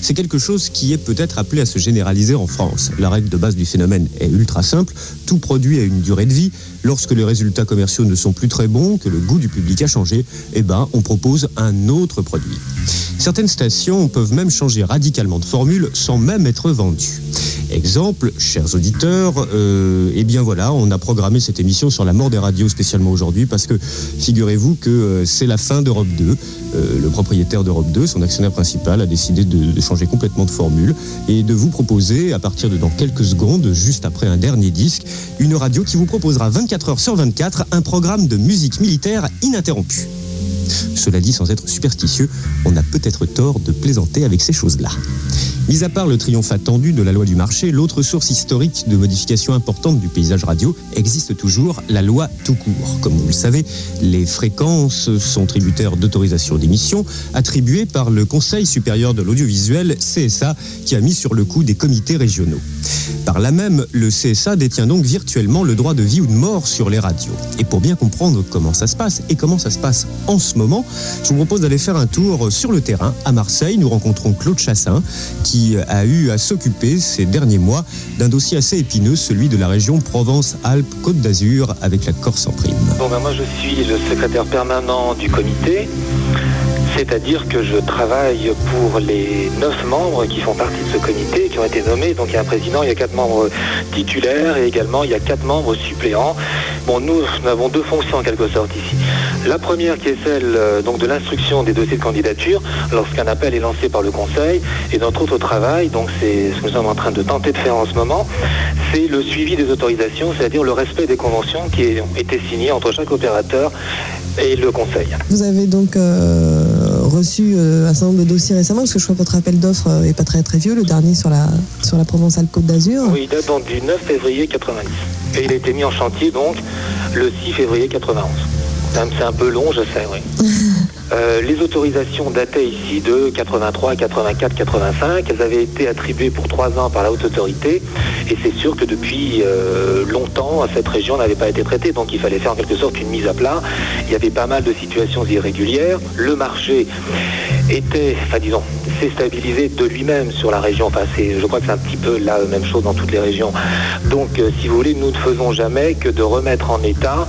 C'est quelque chose qui est peut-être appelé à se généraliser en France. La règle de base du phénomène est ultra simple. Tout produit a une durée de vie. Lorsque les résultats commerciaux ne sont plus très bons, que le goût du public a changé, eh ben, on propose un autre produit. Certaines stations peuvent même changer radicalement de formule sans même être vendues. Chers auditeurs, euh, eh bien voilà, on a programmé cette émission sur la mort des radios spécialement aujourd'hui parce que figurez-vous que euh, c'est la fin d'Europe 2. euh, le propriétaire d'Europe 2, son actionnaire principal, a décidé de, de changer complètement de formule et de vous proposer, à partir de dans quelques secondes, juste après un dernier disque, une radio qui vous proposera 24 heures sur 24 un programme de musique militaire ininterrompu. Cela dit, sans être superstitieux, on a peut-être tort de plaisanter avec ces choses-là. Mis à part le triomphe attendu de la loi du marché, l'autre source historique de modification importante du paysage radio existe toujours, la loi tout court. Comme vous le savez, les fréquences sont tributaires d'autorisations d'émission attribuées par le Conseil supérieur de l'audiovisuel, CSA, qui a mis sur le coup des comités régionaux. Par là même, le CSA détient donc virtuellement le droit de vie ou de mort sur les radios. Et pour bien comprendre comment ça se passe et comment ça se passe en ce moment, je vous propose d'aller faire un tour sur le terrain à Marseille. Nous rencontrons Claude Chassin, qui a eu à s'occuper ces derniers mois d'un dossier assez épineux, celui de la région Provence-Alpes-Côte d'Azur avec la Corse en prime. Bon, ben moi, je suis le secrétaire permanent du comité, c'est-à-dire que je travaille pour les neuf membres qui font partie de ce comité, qui ont été nommés. Donc, il y a un président, il y a quatre membres titulaires et également il y a quatre membres suppléants. Bon, nous, nous avons deux fonctions en quelque sorte ici. La première qui est celle euh, donc de l'instruction des dossiers de candidature lorsqu'un appel est lancé par le Conseil. Et notre autre travail, donc c'est ce que nous sommes en train de tenter de faire en ce moment, c'est le suivi des autorisations, c'est-à-dire le respect des conventions qui ont été signées entre chaque opérateur et le Conseil. Vous avez donc euh, reçu euh, un certain nombre de dossiers récemment, parce que je crois que votre appel d'offres euh, est pas très très vieux, le dernier sur la, sur la Provence-Alpes-Côte d'Azur. Oui, il date donc du 9 février 90. Et il a été mis en chantier donc le 6 février 91. C'est un- peu long, je sais, oui. Euh, les autorisations dataient ici de 83, 84, 85. Elles avaient été attribuées pour trois ans par la haute autorité. Et c'est sûr que depuis euh, longtemps, cette région n'avait pas été traitée. Donc il fallait faire en quelque sorte une mise à plat. Il y avait pas mal de situations irrégulières. Le marché était, enfin disons, s'est stabilisé de lui-même sur la région. Enfin, je crois que c'est un petit peu la même chose dans toutes les régions. Donc, euh, si vous voulez, nous ne faisons jamais que de remettre en état,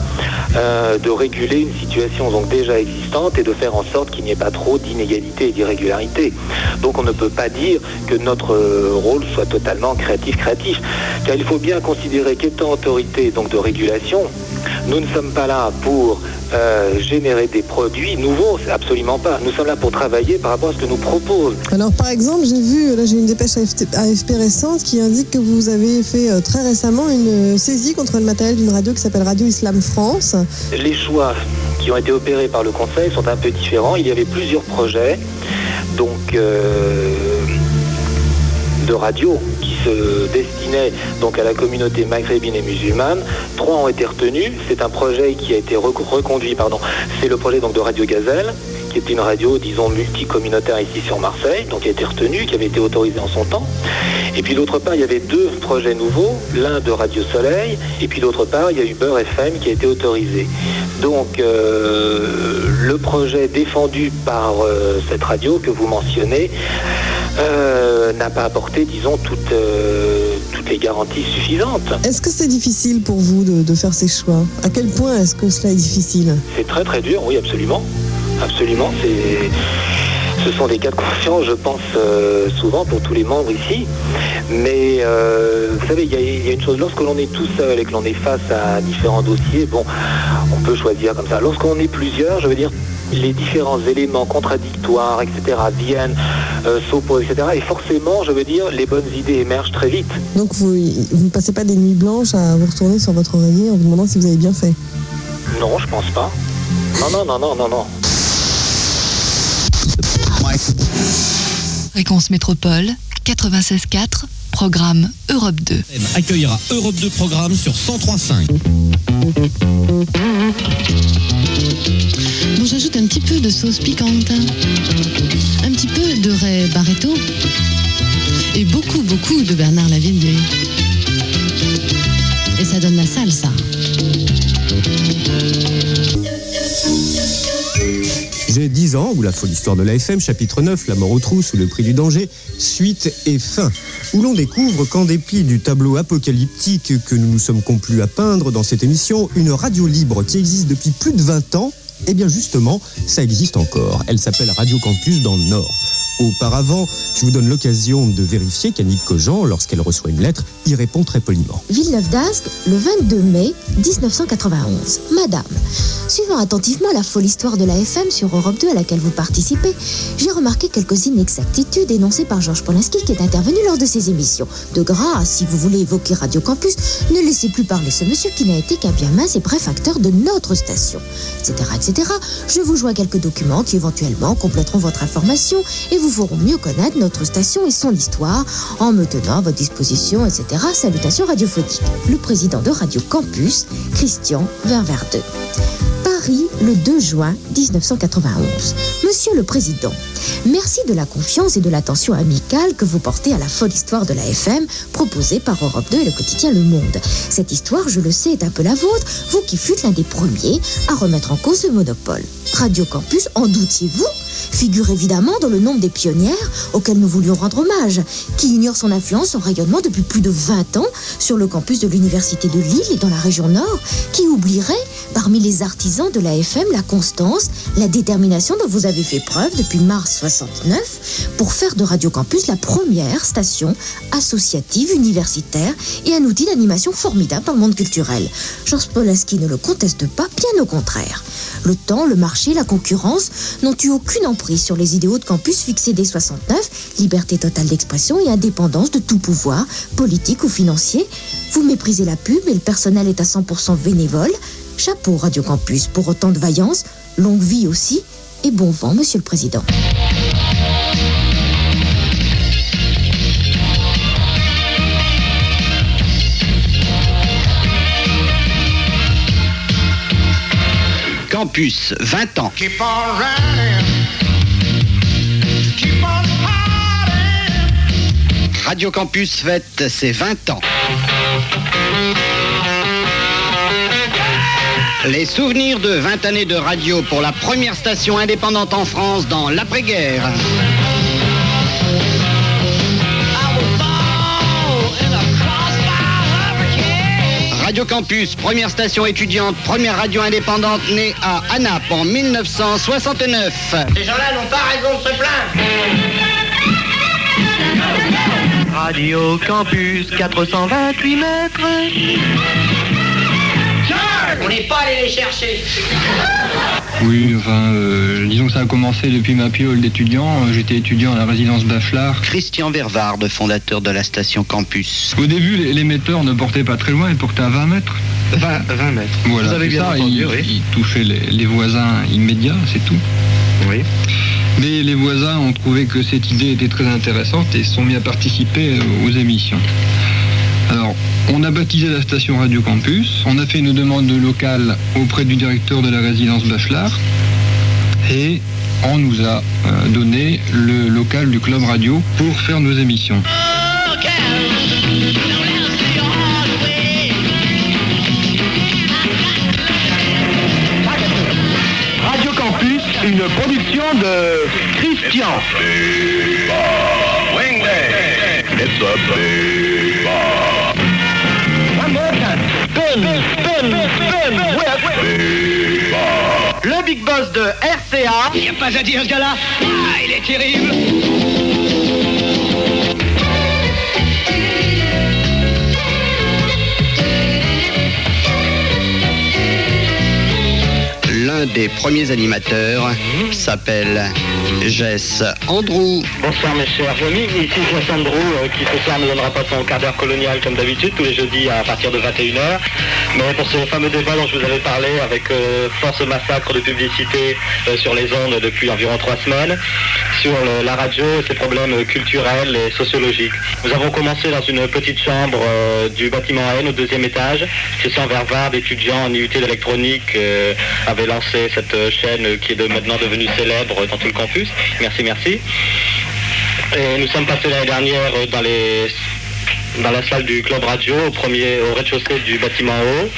euh, de réguler une situation donc déjà existante et de faire en sorte qu'il n'y ait pas trop d'inégalités et d'irrégularités. Donc, on ne peut pas dire que notre euh, rôle soit totalement créatif-créatif, car il faut bien considérer qu'étant autorité donc de régulation, nous ne sommes pas là pour euh, générer des produits nouveaux, absolument pas. Nous sommes là pour travailler par rapport à ce que nous propose Alors par exemple, j'ai vu, là j'ai une dépêche AFP récente qui indique que vous avez fait euh, très récemment une euh, saisie contre le matériel d'une radio qui s'appelle Radio Islam France. Les choix qui ont été opérés par le Conseil sont un peu différents. Il y avait plusieurs projets, donc euh, de radio destinaient donc à la communauté maghrébine et musulmane. Trois ont été retenus. C'est un projet qui a été rec- reconduit, pardon. C'est le projet donc de Radio Gazelle qui est une radio, disons, multicommunautaire ici sur Marseille, donc qui a été retenu, qui avait été autorisé en son temps. Et puis d'autre part, il y avait deux projets nouveaux, l'un de Radio Soleil, et puis d'autre part, il y a eu Beurre FM qui a été autorisé. Donc euh, le projet défendu par euh, cette radio que vous mentionnez euh, n'a pas apporté, disons, toutes, euh, toutes les garanties suffisantes. Est-ce que c'est difficile pour vous de, de faire ces choix? À quel point est-ce que cela est difficile? C'est très très dur, oui, absolument. Absolument, c'est... Ce sont des cas de conscience, je pense, euh, souvent pour tous les membres ici. Mais euh, vous savez, il y, y a une chose, lorsque l'on est tout seul et que l'on est face à différents dossiers, bon, on peut choisir comme ça. Lorsqu'on est plusieurs, je veux dire, les différents éléments contradictoires, etc., viennent, euh, s'opposent, etc. Et forcément, je veux dire, les bonnes idées émergent très vite. Donc vous, vous ne passez pas des nuits blanches à vous retourner sur votre oreiller en vous demandant si vous avez bien fait? Non, je pense pas. Non, non, non, non, non, non. Fréquence Métropole 96.4, programme Europe 2. accueillera Europe 2 Programme sur 103.5. Bon, j'ajoute un petit peu de sauce piquante, un petit peu de Ray Barreto et beaucoup, beaucoup de Bernard Lavillier. Et ça donne la salsa. 10 ans, ou la folle histoire de l'AFM, chapitre 9, la mort aux trousses ou le prix du danger, suite et fin, où l'on découvre qu'en dépit du tableau apocalyptique que nous nous sommes complus à peindre dans cette émission, une radio libre qui existe depuis plus de 20 ans, eh bien justement, ça existe encore. Elle s'appelle Radio Campus dans le Nord. Auparavant. Je vous donne l'occasion de vérifier qu'Annick Cogent, lorsqu'elle reçoit une lettre, y répond très poliment. Villeneuve d'Ascq, le 22 mai 1991. Madame, suivant attentivement la folle histoire de la FM sur Europe 2 à laquelle vous participez, j'ai remarqué quelques inexactitudes énoncées par Georges Polinski qui est intervenu lors de ces émissions. De grâce, si vous voulez évoquer Radio Campus, ne laissez plus parler ce monsieur qui n'a été qu'un bien mince et bref acteur de notre station, etc., etc. Je vous joins quelques documents qui éventuellement compléteront votre information et vous feront mieux connaître notre station et son histoire en me tenant à votre disposition, etc. Salutations radiophoniques. Le président de Radio Campus, Christian Ververdeux. Le 2 juin 1991. Monsieur le Président, merci de la confiance et de l'attention amicale que vous portez à la folle histoire de la FM proposée par Europe 2 et le quotidien Le Monde. Cette histoire, je le sais, est un peu la vôtre, vous qui fûtes l'un des premiers à remettre en cause le monopole. Radio Campus, en doutiez-vous? Figure évidemment dans le nombre des pionnières auxquelles nous voulions rendre hommage, qui ignore son influence, son rayonnement depuis plus de 20 ans sur le campus de l'Université de Lille et dans la région Nord, qui oublierait, parmi les artisans de la FM, la constance, la détermination dont vous avez fait preuve depuis mars 69 pour faire de Radio Campus la première station associative, universitaire et un outil d'animation formidable dans le monde culturel. Georges Polaski ne le conteste pas, bien au contraire. Le temps, le marché, la concurrence n'ont eu aucune emprise sur les idéaux de campus fixés dès 69, liberté totale d'expression et indépendance de tout pouvoir, politique ou financier. Vous méprisez la pub et le personnel est à 100% bénévole. Chapeau Radio Campus pour autant de vaillance, longue vie aussi, et bon vent, Monsieur le Président. Campus, 20 ans. Keep on running. Keep on Radio Campus fête ses 20 ans. Les souvenirs de 20 années de radio pour la première station indépendante en France dans l'après-guerre. Radio Campus, première station étudiante, première radio indépendante née à Anap en 1969. Ces gens-là n'ont pas raison de se plaindre. Radio Campus 428 mètres. On n'est pas allé les chercher. Oui, enfin, euh, disons que ça a commencé depuis ma piole d'étudiant. Euh, J'étais étudiant à la résidence Bachelard. Christian Vervard, fondateur de la station Campus. Au début, l'émetteur ne portait pas très loin, il portait à 20 mètres. 20, 20 mètres. Voilà, Vous avez c'est bien ça, entendu, il, oui. il touchait les, les voisins immédiats, c'est tout. Oui. Mais les voisins ont trouvé que cette idée était très intéressante et se sont mis à participer aux émissions. Alors, on a baptisé la station Radio Campus, on a fait une demande locale auprès du directeur de la résidence Bachelard et on nous a euh, donné le local du club radio pour faire nos émissions. Radio Campus, une production de Christian. Le big boss de RCA. Il n'y a pas à dire ce gars-là. Ah, il est terrible. Des premiers animateurs s'appelle Jess Andrew. Bonsoir mes chers amis, ici Jess Andrew euh, qui ce soir ne donnera pas son quart d'heure colonial comme d'habitude tous les jeudis à partir de 21h. Mais pour ce fameux débat dont je vous avais parlé avec euh, force massacre de publicité euh, sur les ondes depuis environ trois semaines, sur la radio et ses problèmes culturels et sociologiques. Nous avons commencé dans une petite chambre du bâtiment N au deuxième étage. Christian Vervard, étudiant en IUT d'électronique, euh, avait cette euh, chaîne qui est de- maintenant devenue célèbre dans tout le campus. Merci, merci. Et nous sommes passés l'année dernière euh, dans les dans la salle du club radio au premier au rez-de-chaussée du bâtiment haut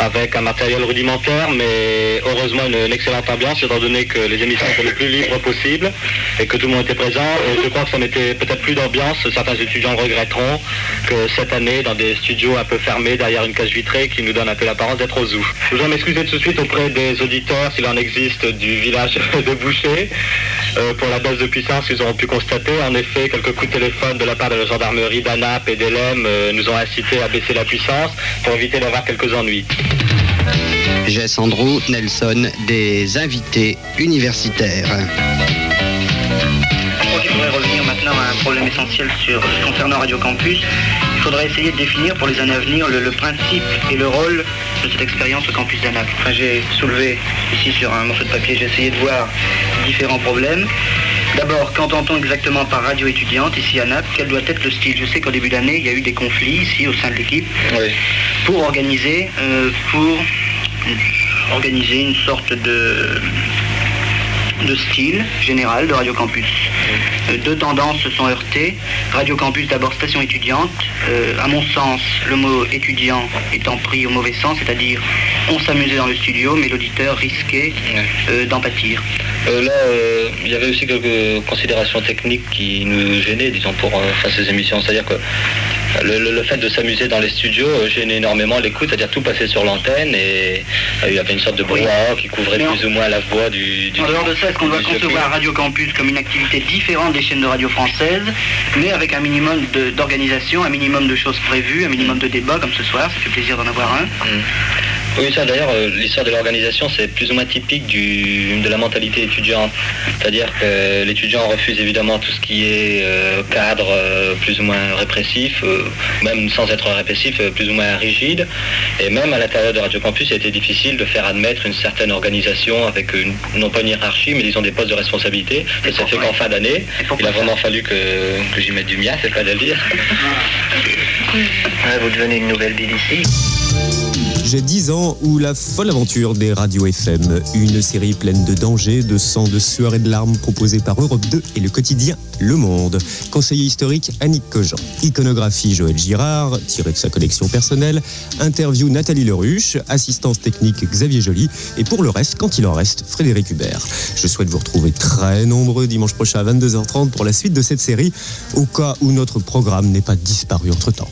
avec un matériel rudimentaire, mais heureusement une, excellente ambiance, étant donné que les émissions étaient le plus libres possible et que tout le monde était présent. Je crois que ça mettait peut-être plus d'ambiance. Certains étudiants regretteront que cette année, dans des studios un peu fermés, derrière une cage vitrée, qui nous donne un peu l'apparence d'être au zoo. Je voudrais m'excuser tout de suite auprès des auditeurs, s'il en existe, du village de Boucher, euh, pour la baisse de puissance qu'ils auront pu constater. En effet, quelques coups de téléphone de la part de la gendarmerie d'ANAP et d'ELEM euh, nous ont incité à baisser la puissance pour éviter d'avoir quelques ennuis. Jess Andrew, Nelson, des invités universitaires. Je crois qu'il faudrait revenir maintenant à un problème essentiel sur, concernant Radio Campus. Il faudrait essayer de définir pour les années à venir le, le principe et le rôle de cette expérience au campus d'ANAP. Enfin, j'ai soulevé ici sur un morceau de papier, j'ai essayé de voir différents problèmes. D'abord, qu'entend-on exactement par radio étudiante ici à Naples? Quel doit être le style? Je sais qu'au début d'année, il y a eu des conflits ici au sein de l'équipe pour organiser, euh, pour organiser une sorte de de style général de Radio Campus. Euh, deux tendances se sont heurtées. Radio Campus, d'abord station étudiante. Euh, à mon sens, le mot étudiant étant pris au mauvais sens, c'est-à-dire on s'amusait dans le studio, mais l'auditeur risquait euh, d'en pâtir. Euh, là, euh, il y avait aussi quelques considérations techniques qui nous gênaient, disons, pour euh, faire ces émissions. C'est-à-dire que le, le- le fait de s'amuser dans les studios euh, gênait énormément l'écoute, c'est-à-dire tout passait sur l'antenne et il y avait une sorte de brouhaha qui couvrait Mais plus ou moins la voix du, du En dehors de ça, est-ce qu'on doit concevoir Radio Campus comme une activité différente des chaînes de radio françaises, mais avec un minimum d'organisation, un minimum de choses prévues, un minimum de débats comme ce soir, ça fait plaisir d'en avoir un. Oui, ça d'ailleurs, euh, l'histoire de l'organisation, c'est plus ou moins typique du, de la mentalité étudiante. C'est-à-dire que l'étudiant refuse évidemment tout ce qui est euh, cadre euh, plus ou moins répressif, même sans être répressif, plus ou moins rigide. Et même à l'intérieur de Radio Campus, il a été difficile de faire admettre une certaine organisation avec une, non pas une hiérarchie, mais disons des postes de responsabilité. Ça s'est fait qu'en fin d'année. Il a vraiment fallu que, que j'y mette du mien, c'est pas de le dire. vous devenez une nouvelle BBC. J'ai 10 ans ou la folle aventure des radios FM, une série pleine de dangers, de sang, de sueur et de larmes proposée par Europe 2 et le quotidien Le Monde. Conseiller historique Annick Cogent. Iconographie Joël Girard, tiré de sa collection personnelle. Interview Nathalie Leruche. Assistance technique Xavier Joly. Et pour le reste, quand il en reste, Frédéric Hubert. Je souhaite vous retrouver très nombreux dimanche prochain à 22h30 pour la suite de cette série, au cas où notre programme n'est pas disparu entre-temps.